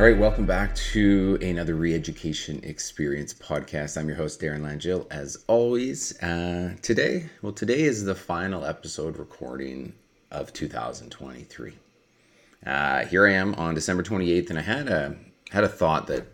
All right, welcome back to another Reeducation Experience podcast. I'm your host, Darren Langille, as always. Uh, today, well, today is the final episode recording of 2023. Uh, here I am on December 28th, and I had a had a thought that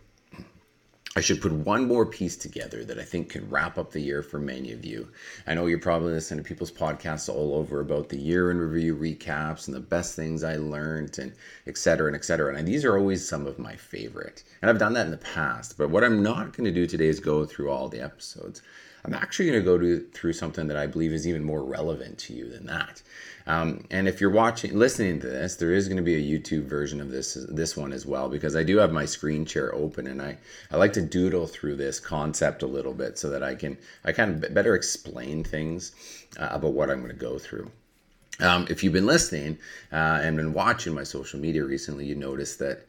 I should put one more piece together that I think could wrap up the year for many of you. I know you're probably listening to people's podcasts all over about the year in review recaps and the best things I learned and et cetera and et cetera. And these are always some of my favorite. And I've done that in the past. But what I'm not going to do today is go through all the episodes. I'm actually going to go through something that I believe is even more relevant to you than that. Um, and if you're watching, listening to this, there is going to be a YouTube version of this this one as well because I do have my screen share open and I I like to doodle through this concept a little bit so that I can I kind of better explain things uh, about what I'm going to go through. Um, if you've been listening uh, and been watching my social media recently, you noticed that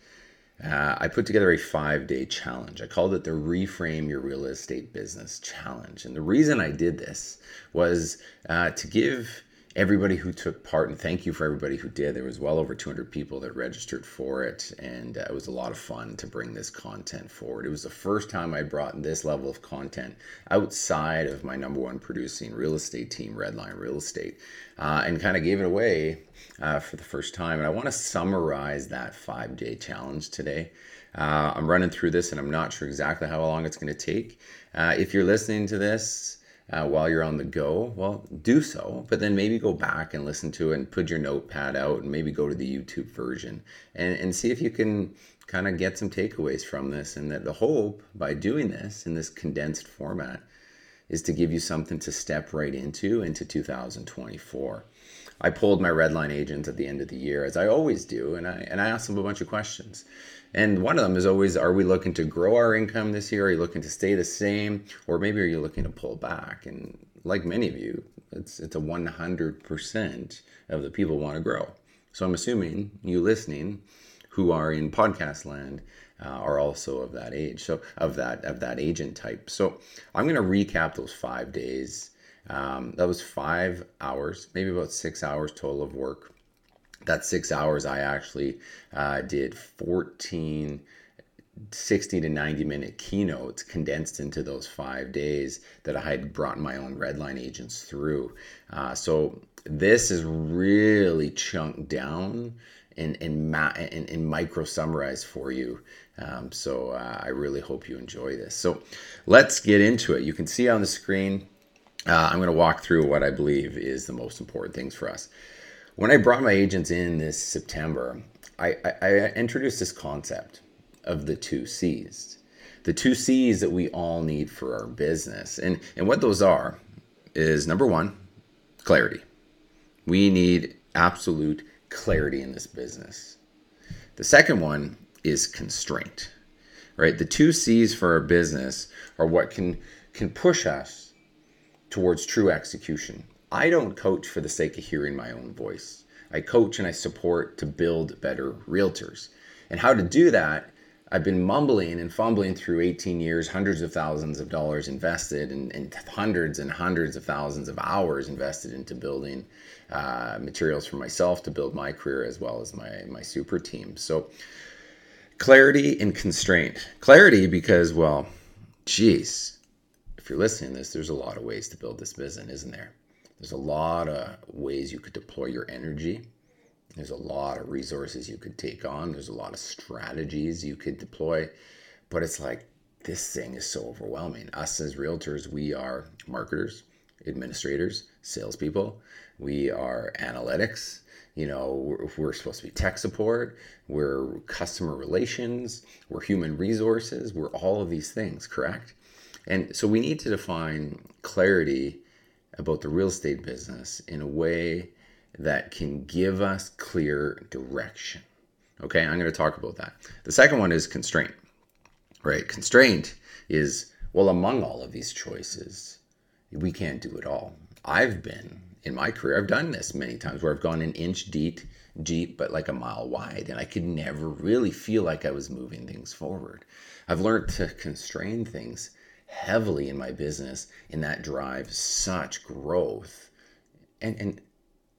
uh, I put together a five day challenge. I called it the Reframe Your Real Estate Business Challenge. And the reason I did this was uh, to give everybody who took part, and thank you for everybody who did. There was well over 200 people that registered for it, and uh, it was a lot of fun to bring this content forward. It was the first time I brought this level of content outside of my number one producing real estate team, Redline Real Estate, uh, and kind of gave it away uh, for the first time. And I want to summarize that five day challenge today. Uh, I'm running through this, and I'm not sure exactly how long it's going to take. Uh, if you're listening to this, uh, while you're on the go, well, do so. But then maybe go back and listen to it and put your notepad out and maybe go to the YouTube version and, and see if you can kind of get some takeaways from this. And that the hope by doing this in this condensed format is to give you something to step right into into 2024. I pulled my red line agents at the end of the year, as I always do, and I and I asked them a bunch of questions. And one of them is always are we looking to grow our income this year? Are you looking to stay the same? Or maybe are you looking to pull back? And like many of you, it's it's a 100% of the people want to grow. So I'm assuming you listening who are in podcast land uh, are also of that age. So of that of that agent type. So I'm going to recap those 5 days. Um, that was five hours, maybe about six hours total of work that six hours, I actually uh, did 14 60 to 90 minute keynotes condensed into those five days that I had brought my own redline agents through. Uh, so this is really chunked down and, and, ma- and, and micro summarized for you. Um, so uh, I really hope you enjoy this. So let's get into it. You can see on the screen, uh, I'm going to walk through what I believe is the most important things for us. When I brought my agents in this September, I, I, I introduced this concept of the two C's. The two C's that we all need for our business. And, and what those are is number one, clarity. We need absolute clarity in this business. The second one is constraint, right? The two C's for our business are what can, can push us towards true execution. I don't coach for the sake of hearing my own voice. I coach and I support to build better realtors. And how to do that, I've been mumbling and fumbling through 18 years, hundreds of thousands of dollars invested, and, and hundreds and hundreds of thousands of hours invested into building uh, materials for myself to build my career as well as my, my super team. So, clarity and constraint. Clarity because, well, geez, if you're listening to this, there's a lot of ways to build this business, isn't there? There's a lot of ways you could deploy your energy. There's a lot of resources you could take on. There's a lot of strategies you could deploy. But it's like, this thing is so overwhelming. Us as realtors, we are marketers, administrators, salespeople. We are analytics. You know, we're, we're supposed to be tech support. We're customer relations. We're human resources. We're all of these things, correct? And so we need to define clarity about the real estate business in a way that can give us clear direction. Okay, I'm going to talk about that. The second one is constraint, right? Constraint is, well, among all of these choices, we can't do it all. I've been in my career, I've done this many times where I've gone an inch deep, deep, but like a mile wide, and I could never really feel like I was moving things forward. I've learned to constrain things heavily in my business and that drives such growth and and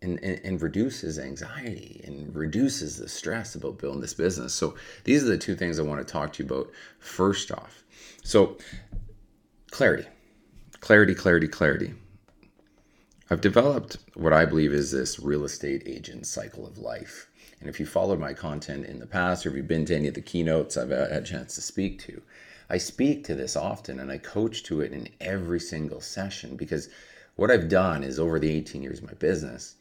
and, and, and, reduces anxiety and reduces the stress about building this business. So these are the two things I want to talk to you about first off. So clarity, clarity, clarity, clarity. I've developed what I believe is this real estate agent cycle of life. And if you followed my content in the past or if you've been to any of the keynotes I've had a chance to speak to, I speak to this often and I coach to it in every single session because what I've done is over the 18 years of my business,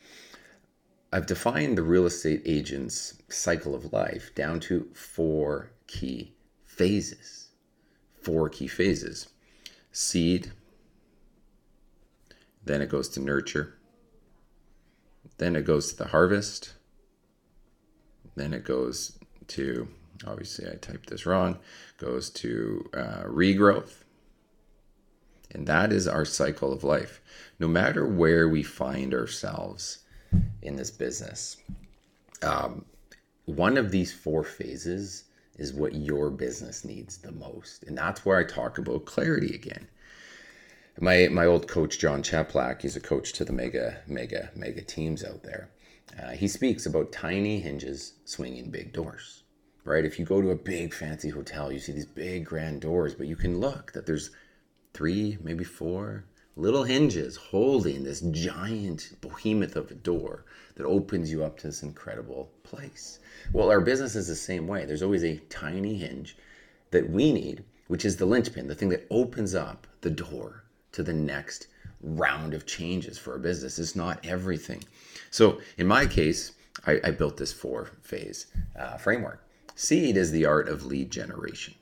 I've defined the real estate agent's cycle of life down to four key phases. Four key phases seed, then it goes to nurture, then it goes to the harvest, then it goes to, obviously, I typed this wrong, goes to uh, regrowth. And that is our cycle of life. No matter where we find ourselves, in this business. Um, one of these four phases is what your business needs the most. And that's where I talk about clarity again. My, my old coach, Jon Cheplak, he's a coach to the mega, mega, mega teams out there. Uh, he speaks about tiny hinges swinging big doors, right? If you go to a big fancy hotel, you see these big grand doors, but you can look that there's three, maybe four, little hinges holding this giant behemoth of a door that opens you up to this incredible place. Well, our business is the same way. There's always a tiny hinge that we need, which is the linchpin, the thing that opens up the door to the next round of changes for our business. It's not everything. So, in my case, I, I built this four phase uh, framework. Seed is the art of lead generation.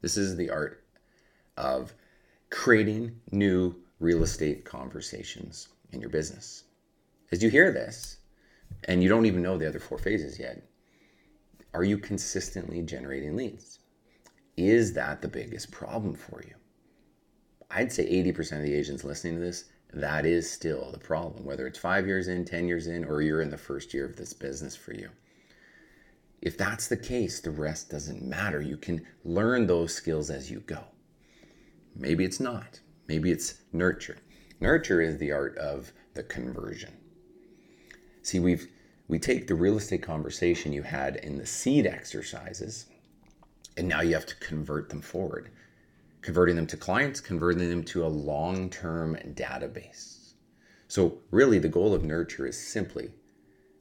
This is the art of creating new real estate conversations in your business. As you hear this, and you don't even know the other four phases yet, are you consistently generating leads? Is that the biggest problem for you? I'd say 80% of the agents listening to this, that is still the problem, whether it's five years in, 10 years in, or you're in the first year of this business for you. If that's the case, the rest doesn't matter. You can learn those skills as you go. Maybe it's not. Maybe it's nurture. Nurture is the art of the conversion. See, we've we take the real estate conversation you had in the seed exercises, and now you have to convert them forward. Converting them to clients, converting them to a long term database. So, really, the goal of nurture is simply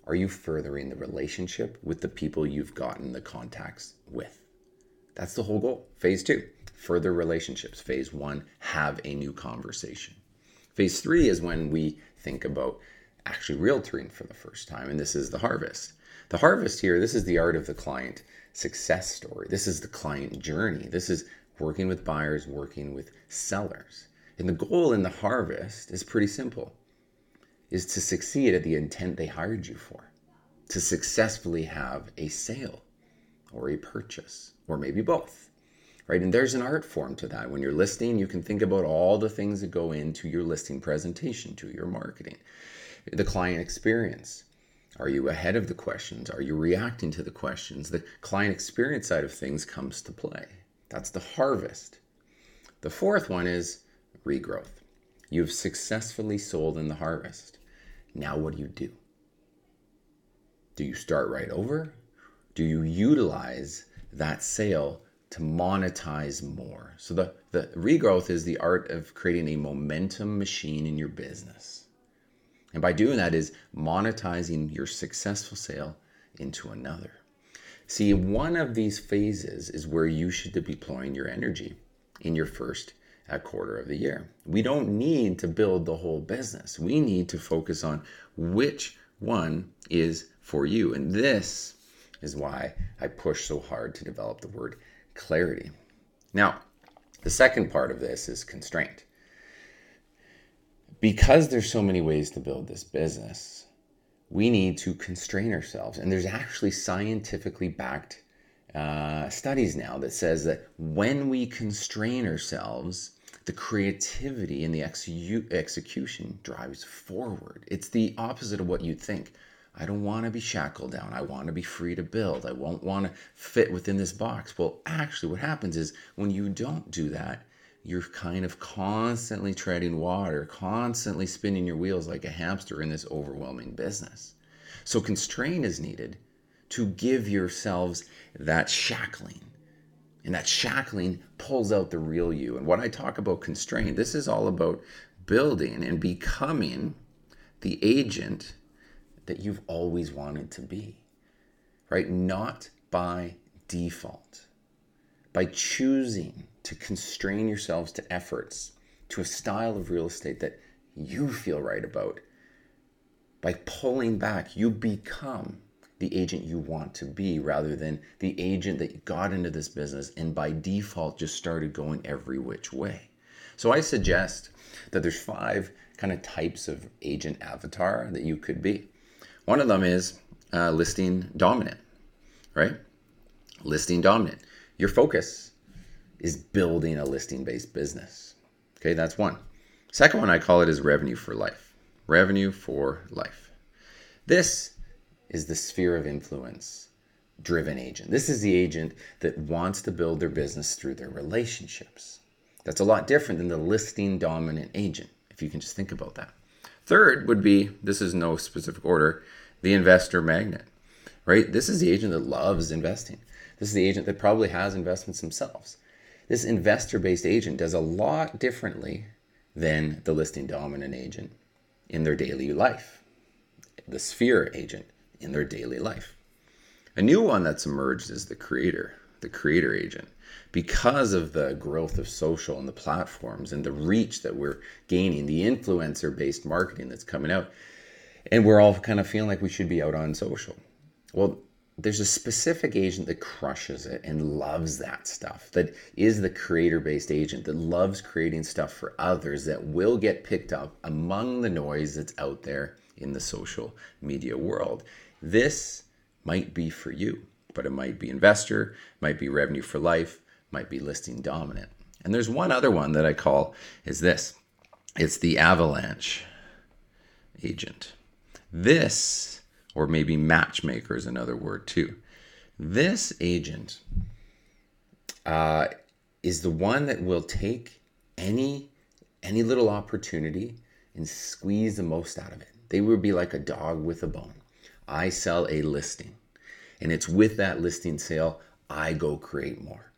are you furthering the relationship with the people you've gotten the contacts with? That's the whole goal. Phase two further relationships. Phase one, have a new conversation. Phase three is when we think about actually realtoring for the first time, and this is the harvest. The harvest here, this is the art of the client success story. This is the client journey. This is working with buyers, working with sellers. And the goal in the harvest is pretty simple is to succeed at the intent they hired you for, to successfully have a sale or a purchase, or maybe both right? And there's an art form to that. When you're listing, you can think about all the things that go into your listing presentation, to your marketing, the client experience. Are you ahead of the questions? Are you reacting to the questions? The client experience side of things comes to play. That's the harvest. The fourth one is regrowth. You've successfully sold in the harvest. Now, what do you do? Do you start right over? Do you utilize that sale to monetize more. So the, the regrowth is the art of creating a momentum machine in your business. And by doing that is monetizing your successful sale into another. See, one of these phases is where you should be deploying your energy in your first uh, quarter of the year. We don't need to build the whole business. We need to focus on which one is for you. And this is why I push so hard to develop the word clarity. Now, the second part of this is constraint. Because there's so many ways to build this business, we need to constrain ourselves. And there's actually scientifically backed uh, studies now that says that when we constrain ourselves, the creativity and the execu- execution drives forward. It's the opposite of what you'd think. I don't want to be shackled down. I want to be free to build. I won't want to fit within this box. Well, actually, what happens is when you don't do that, you're kind of constantly treading water, constantly spinning your wheels like a hamster in this overwhelming business. So, constraint is needed to give yourselves that shackling. And that shackling pulls out the real you. And what I talk about constraint, this is all about building and becoming the agent that you've always wanted to be, right? Not by default, by choosing to constrain yourselves to efforts, to a style of real estate that you feel right about. By pulling back, you become the agent you want to be rather than the agent that got into this business and by default just started going every which way. So I suggest that there's five kind of types of agent avatar that you could be. One of them is uh, listing dominant, right? Listing dominant. Your focus is building a listing based business. Okay, that's one. Second one I call it is revenue for life. Revenue for life. This is the sphere of influence driven agent. This is the agent that wants to build their business through their relationships. That's a lot different than the listing dominant agent, if you can just think about that. Third would be this is no specific order the investor magnet, right? This is the agent that loves investing. This is the agent that probably has investments themselves. This investor based agent does a lot differently than the listing dominant agent in their daily life, the sphere agent in their daily life. A new one that's emerged is the creator, the creator agent. Because of the growth of social and the platforms and the reach that we're gaining, the influencer based marketing that's coming out, and we're all kind of feeling like we should be out on social. Well, there's a specific agent that crushes it and loves that stuff that is the creator based agent that loves creating stuff for others that will get picked up among the noise that's out there in the social media world this might be for you, but it might be investor, might be revenue for life, might be listing dominant. And there's one other one that I call is this. It's the avalanche agent. This, or maybe matchmaker is another word too. This agent uh, is the one that will take any any little opportunity and squeeze the most out of it. They would be like a dog with a bone. I sell a listing. And it's with that listing sale, I go create more.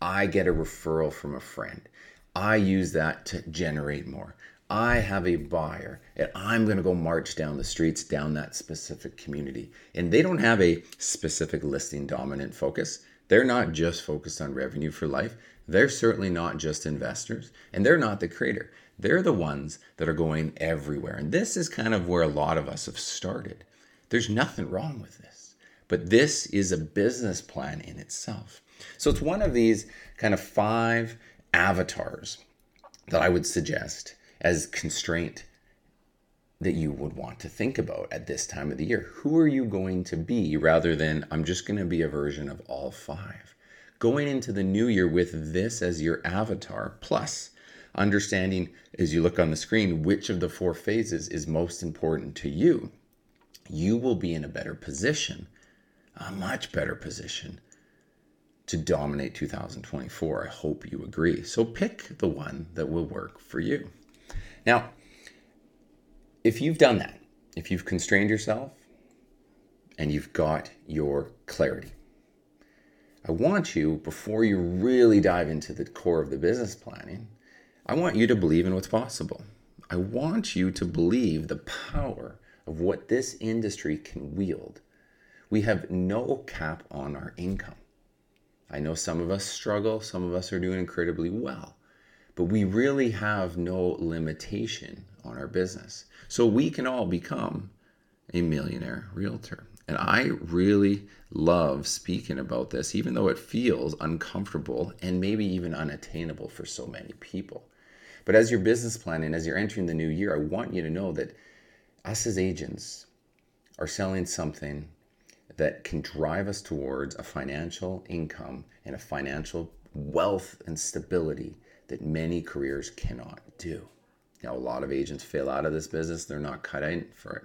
I get a referral from a friend. I use that to generate more. I have a buyer and I'm going to go march down the streets down that specific community. And they don't have a specific listing dominant focus. They're not just focused on revenue for life. They're certainly not just investors and they're not the creator. They're the ones that are going everywhere. And this is kind of where a lot of us have started. There's nothing wrong with this. But this is a business plan in itself. So it's one of these kind of five avatars that I would suggest as constraint that you would want to think about at this time of the year. Who are you going to be rather than I'm just going to be a version of all five? Going into the new year with this as your avatar, plus understanding as you look on the screen which of the four phases is most important to you you will be in a better position, a much better position to dominate 2024. I hope you agree. So pick the one that will work for you. Now, if you've done that, if you've constrained yourself and you've got your clarity, I want you, before you really dive into the core of the business planning, I want you to believe in what's possible. I want you to believe the power of what this industry can wield. We have no cap on our income. I know some of us struggle, some of us are doing incredibly well, but we really have no limitation on our business. So we can all become a millionaire realtor. And I really love speaking about this, even though it feels uncomfortable and maybe even unattainable for so many people. But as your business planning, as you're entering the new year, I want you to know that us as agents are selling something that can drive us towards a financial income and a financial wealth and stability that many careers cannot do. Now, a lot of agents fail out of this business, they're not cut out for it,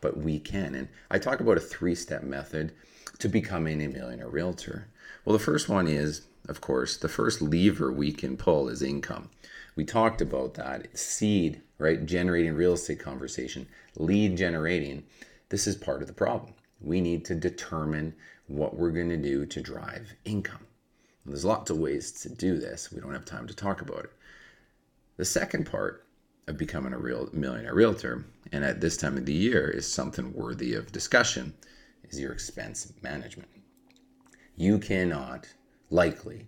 but we can. And I talk about a three step method to becoming a millionaire realtor. Well, the first one is of course, the first lever we can pull is income. We talked about that seed, right? Generating real estate conversation, lead generating. This is part of the problem. We need to determine what we're going to do to drive income. And there's lots of ways to do this. We don't have time to talk about it. The second part of becoming a real millionaire realtor, and at this time of the year is something worthy of discussion, is your expense management. You cannot likely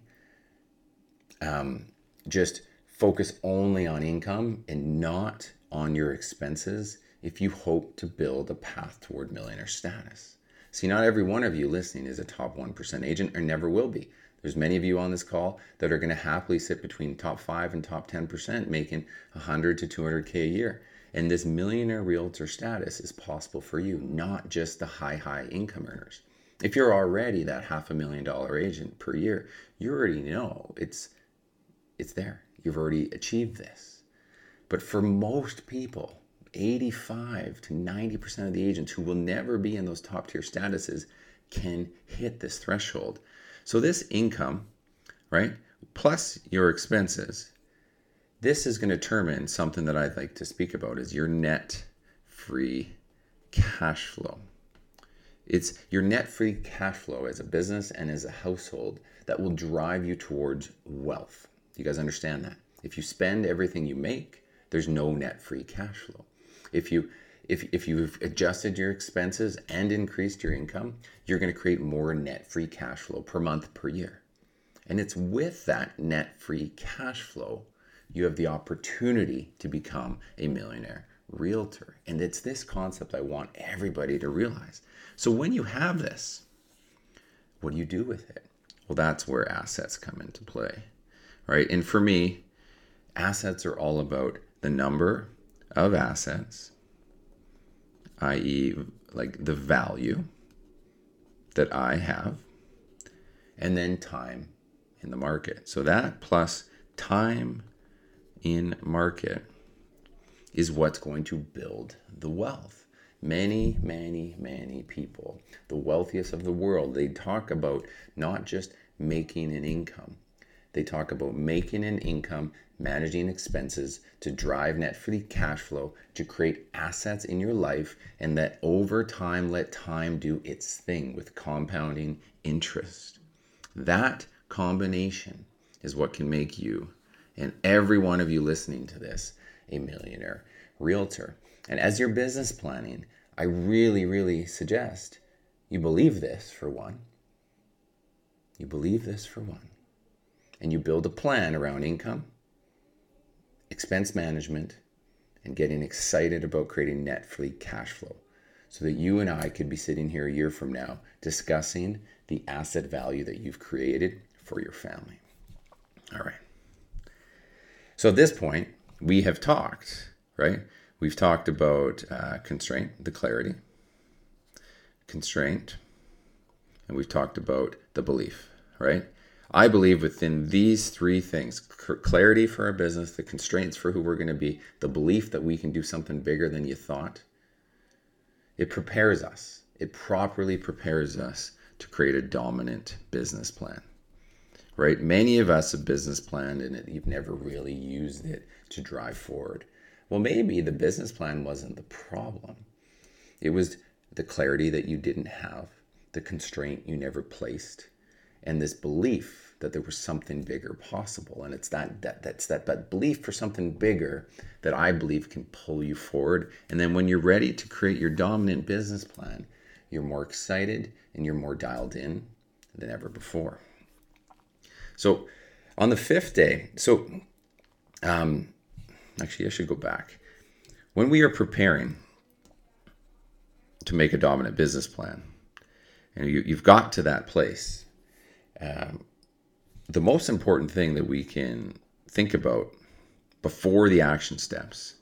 um, just focus only on income and not on your expenses if you hope to build a path toward millionaire status. See, not every one of you listening is a top 1% agent or never will be. There's many of you on this call that are going to happily sit between top 5 and top 10% making 100 to 200k a year. And this millionaire realtor status is possible for you, not just the high high income earners. If you're already that half a million dollar agent per year, you already know it's it's there. You've already achieved this. But for most people, 85 to 90% of the agents who will never be in those top tier statuses can hit this threshold. So, this income, right, plus your expenses, this is going to determine something that I'd like to speak about is your net free cash flow. It's your net free cash flow as a business and as a household that will drive you towards wealth. You guys understand that? If you spend everything you make, there's no net free cash flow. If you if, if you've adjusted your expenses and increased your income, you're going to create more net free cash flow per month per year. And it's with that net free cash flow you have the opportunity to become a millionaire realtor. And it's this concept I want everybody to realize. So when you have this, what do you do with it? Well, that's where assets come into play, right? And for me, assets are all about the number of assets, i.e., like the value that I have, and then time in the market. So that plus time in market is what's going to build the wealth. Many, many, many people, the wealthiest of the world, they talk about not just making an income, they talk about making an income, managing expenses to drive net free cash flow, to create assets in your life, and that over time let time do its thing with compounding interest. That combination is what can make you and every one of you listening to this a millionaire realtor. And as you're business planning, I really, really suggest you believe this for one. You believe this for one and you build a plan around income, expense management, and getting excited about creating net free cash flow so that you and I could be sitting here a year from now discussing the asset value that you've created for your family. All right. So at this point, we have talked, right? We've talked about uh, constraint, the clarity, constraint, and we've talked about the belief, right? I believe within these three things clarity for our business, the constraints for who we're going to be, the belief that we can do something bigger than you thought it prepares us. It properly prepares us to create a dominant business plan. Right? Many of us have business planned and you've never really used it to drive forward. Well, maybe the business plan wasn't the problem. It was the clarity that you didn't have, the constraint you never placed, and this belief that there was something bigger possible. And it's that, that that's that, that belief for something bigger that i believe can pull you forward. And then when you're ready to create your dominant business plan you're more excited and you're more dialed in than ever before. So on the fifth day so um, actually i should go back. When we are preparing to make a dominant business plan and you, you've got to that place um, the most important thing that we can think about before the action steps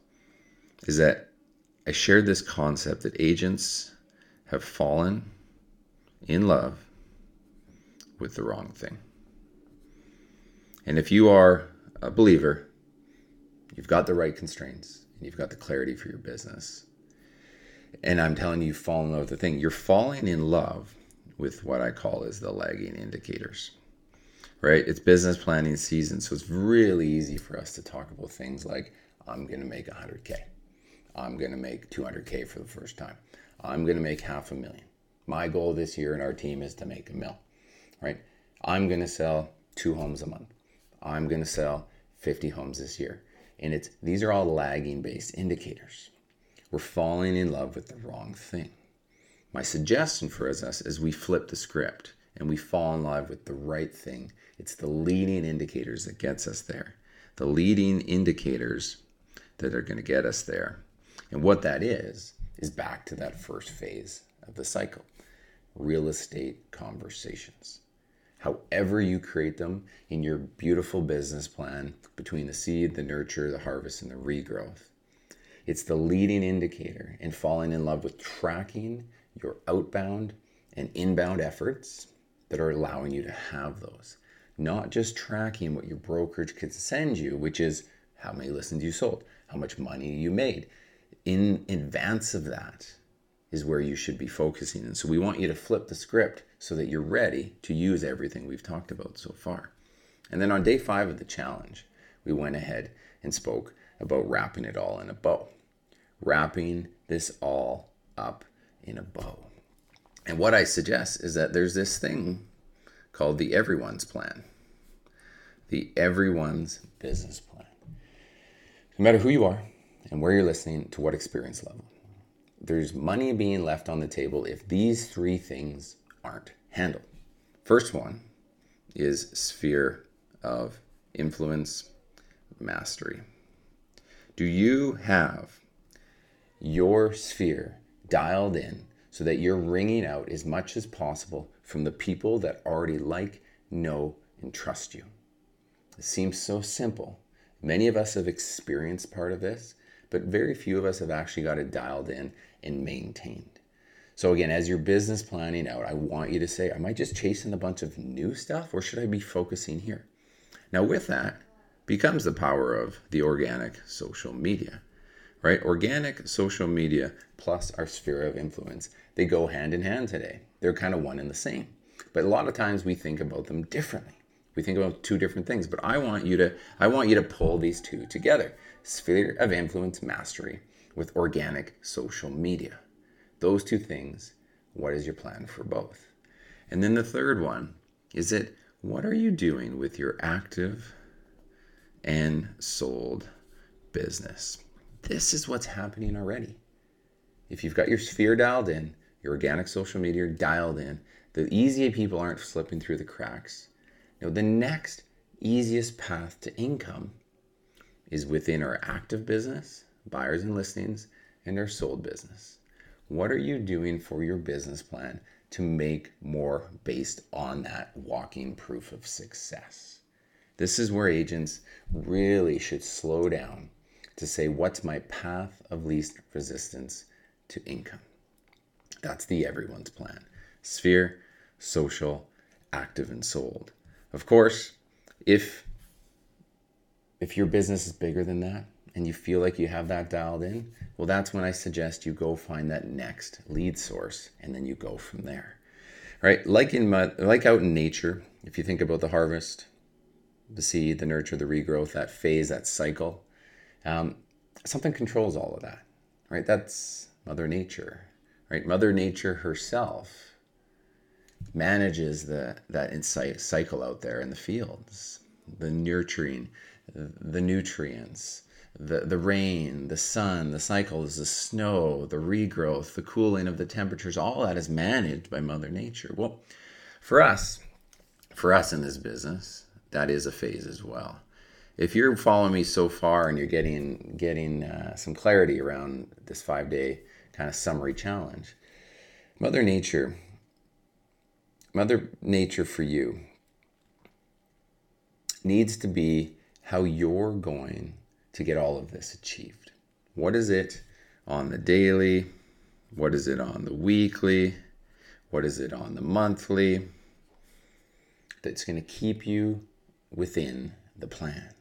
is that I shared this concept that agents have fallen in love with the wrong thing. And if you are a believer, you've got the right constraints and you've got the clarity for your business. And I'm telling you, fall in love with the thing. You're falling in love with what I call as the lagging indicators. right? It's business planning season, so it's really easy for us to talk about things like I'm going to make 100K. I'm going to make 200K for the first time. I'm going to make half a million. My goal this year in our team is to make a mill, right? I'm going to sell two homes a month. I'm going to sell 50 homes this year. And it's these are all lagging based indicators. We're falling in love with the wrong thing. My suggestion for us is we flip the script and we fall in love with the right thing. It's the leading indicators that gets us there. The leading indicators that are going to get us there. And what that is is back to that first phase of the cycle. Real estate conversations however you create them in your beautiful business plan between the seed, the nurture, the harvest, and the regrowth. It's the leading indicator in falling in love with tracking your outbound and inbound efforts that are allowing you to have those. Not just tracking what your brokerage could send you, which is how many listings you sold, how much money you made. In advance of that, is where you should be focusing. And so we want you to flip the script so that you're ready to use everything we've talked about so far. And then on day five of the challenge, we went ahead and spoke about wrapping it all in a bow, wrapping this all up in a bow. And what I suggest is that there's this thing called the everyone's plan, the everyone's business plan. No matter who you are and where you're listening to what experience level, there's money being left on the table if these three things aren't handled. First one is sphere of influence mastery. Do you have your sphere dialed in so that you're wringing out as much as possible from the people that already like, know, and trust you? It seems so simple. Many of us have experienced part of this, but very few of us have actually got it dialed in and maintained. So again, as you're business planning out, I want you to say, am I just chasing a bunch of new stuff or should I be focusing here? Now with that becomes the power of the organic social media, right? Organic social media plus our sphere of influence, they go hand in hand today. They're kind of one and the same. But a lot of times we think about them differently. We think about two different things, but I want you to I want you to pull these two together. Sphere of influence mastery with organic social media. Those two things, what is your plan for both? And then the third one is that what are you doing with your active and sold business? This is what's happening already. If you've got your sphere dialed in, your organic social media dialed in, the easy people aren't slipping through the cracks. Now, the next easiest path to income is within our active business, buyers and listings, and our sold business. What are you doing for your business plan to make more based on that walking proof of success? This is where agents really should slow down to say, what's my path of least resistance to income? That's the everyone's plan. Sphere, social, active, and sold. Of course, if if your business is bigger than that, and you feel like you have that dialed in, well, that's when I suggest you go find that next lead source and then you go from there. Right? Like in my, like out in nature, if you think about the harvest, the seed, the nurture, the regrowth, that phase, that cycle, um, something controls all of that. Right? That's Mother Nature. Right? Mother Nature herself manages the that insight cycle out there in the fields, the nurturing, the nutrients, the, the rain, the sun, the cycles, the snow, the regrowth, the cooling of the temperatures, all that is managed by Mother Nature. Well, for us, for us in this business, that is a phase as well. If you're following me so far and you're getting getting uh, some clarity around this five day kind of summary challenge, Mother Nature, Mother Nature for you needs to be how you're going to get all of this achieved. What is it on the daily? What is it on the weekly? What is it on the monthly? That's going to keep you within the plan.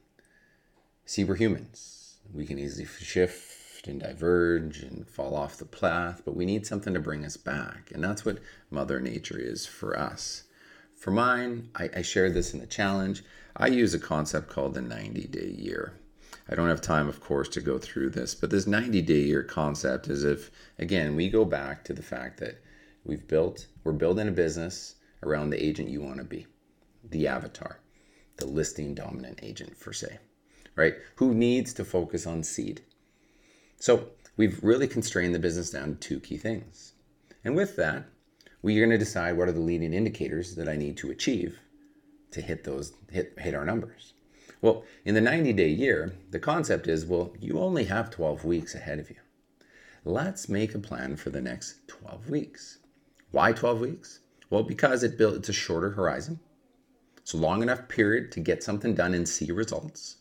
See, we're humans. We can easily shift and diverge and fall off the path, but we need something to bring us back. And that's what Mother Nature is for us. For mine, I, I share this in the challenge. I use a concept called the 90 day year. I don't have time, of course, to go through this, but this 90 day year concept is if, again, we go back to the fact that we've built, we're building a business around the agent you want to be, the avatar, the listing dominant agent, for say, right? Who needs to focus on seed. So we've really constrained the business down to two key things. And with that, we're going to decide what are the leading indicators that I need to achieve to hit those hit hit our numbers. Well, in the 90 day year, the concept is well, you only have 12 weeks ahead of you. Let's make a plan for the next 12 weeks. Why 12 weeks? Well, because it built it's a shorter horizon. It's a long enough period to get something done and see results.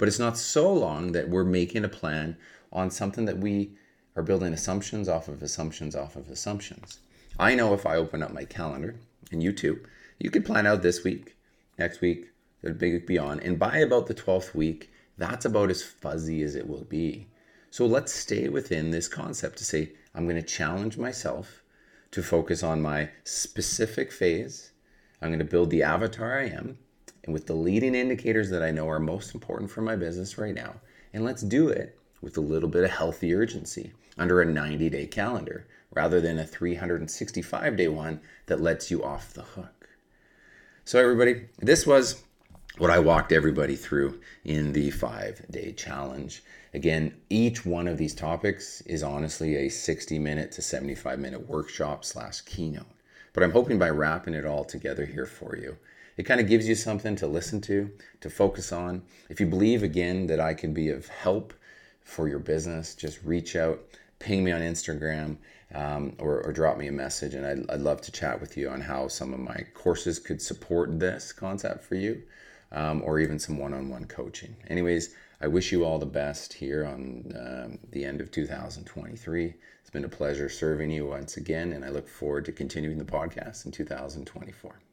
But it's not so long that we're making a plan on something that we are building assumptions off of assumptions off of assumptions. I know if I open up my calendar, and you too, you could plan out this week, next week, the big beyond, and by about the 12th week, that's about as fuzzy as it will be. So let's stay within this concept to say, I'm going to challenge myself to focus on my specific phase. I'm going to build the avatar I am, and with the leading indicators that I know are most important for my business right now. And let's do it with a little bit of healthy urgency under a 90 day calendar rather than a 365 day one that lets you off the hook. So, everybody, this was what I walked everybody through in the five day challenge. Again, each one of these topics is honestly a 60 minute to 75 minute workshop slash keynote. But I'm hoping by wrapping it all together here for you, it kind of gives you something to listen to, to focus on. If you believe again that I can be of help for your business, just reach out, ping me on Instagram, um, or, or, drop me a message. And I'd, I'd, love to chat with you on how some of my courses could support this concept for you, um, or even some one on one coaching. Anyways, I wish you all the best here on um, the end of 2023. It's been a pleasure serving you once again, and I look forward to continuing the podcast in 2024.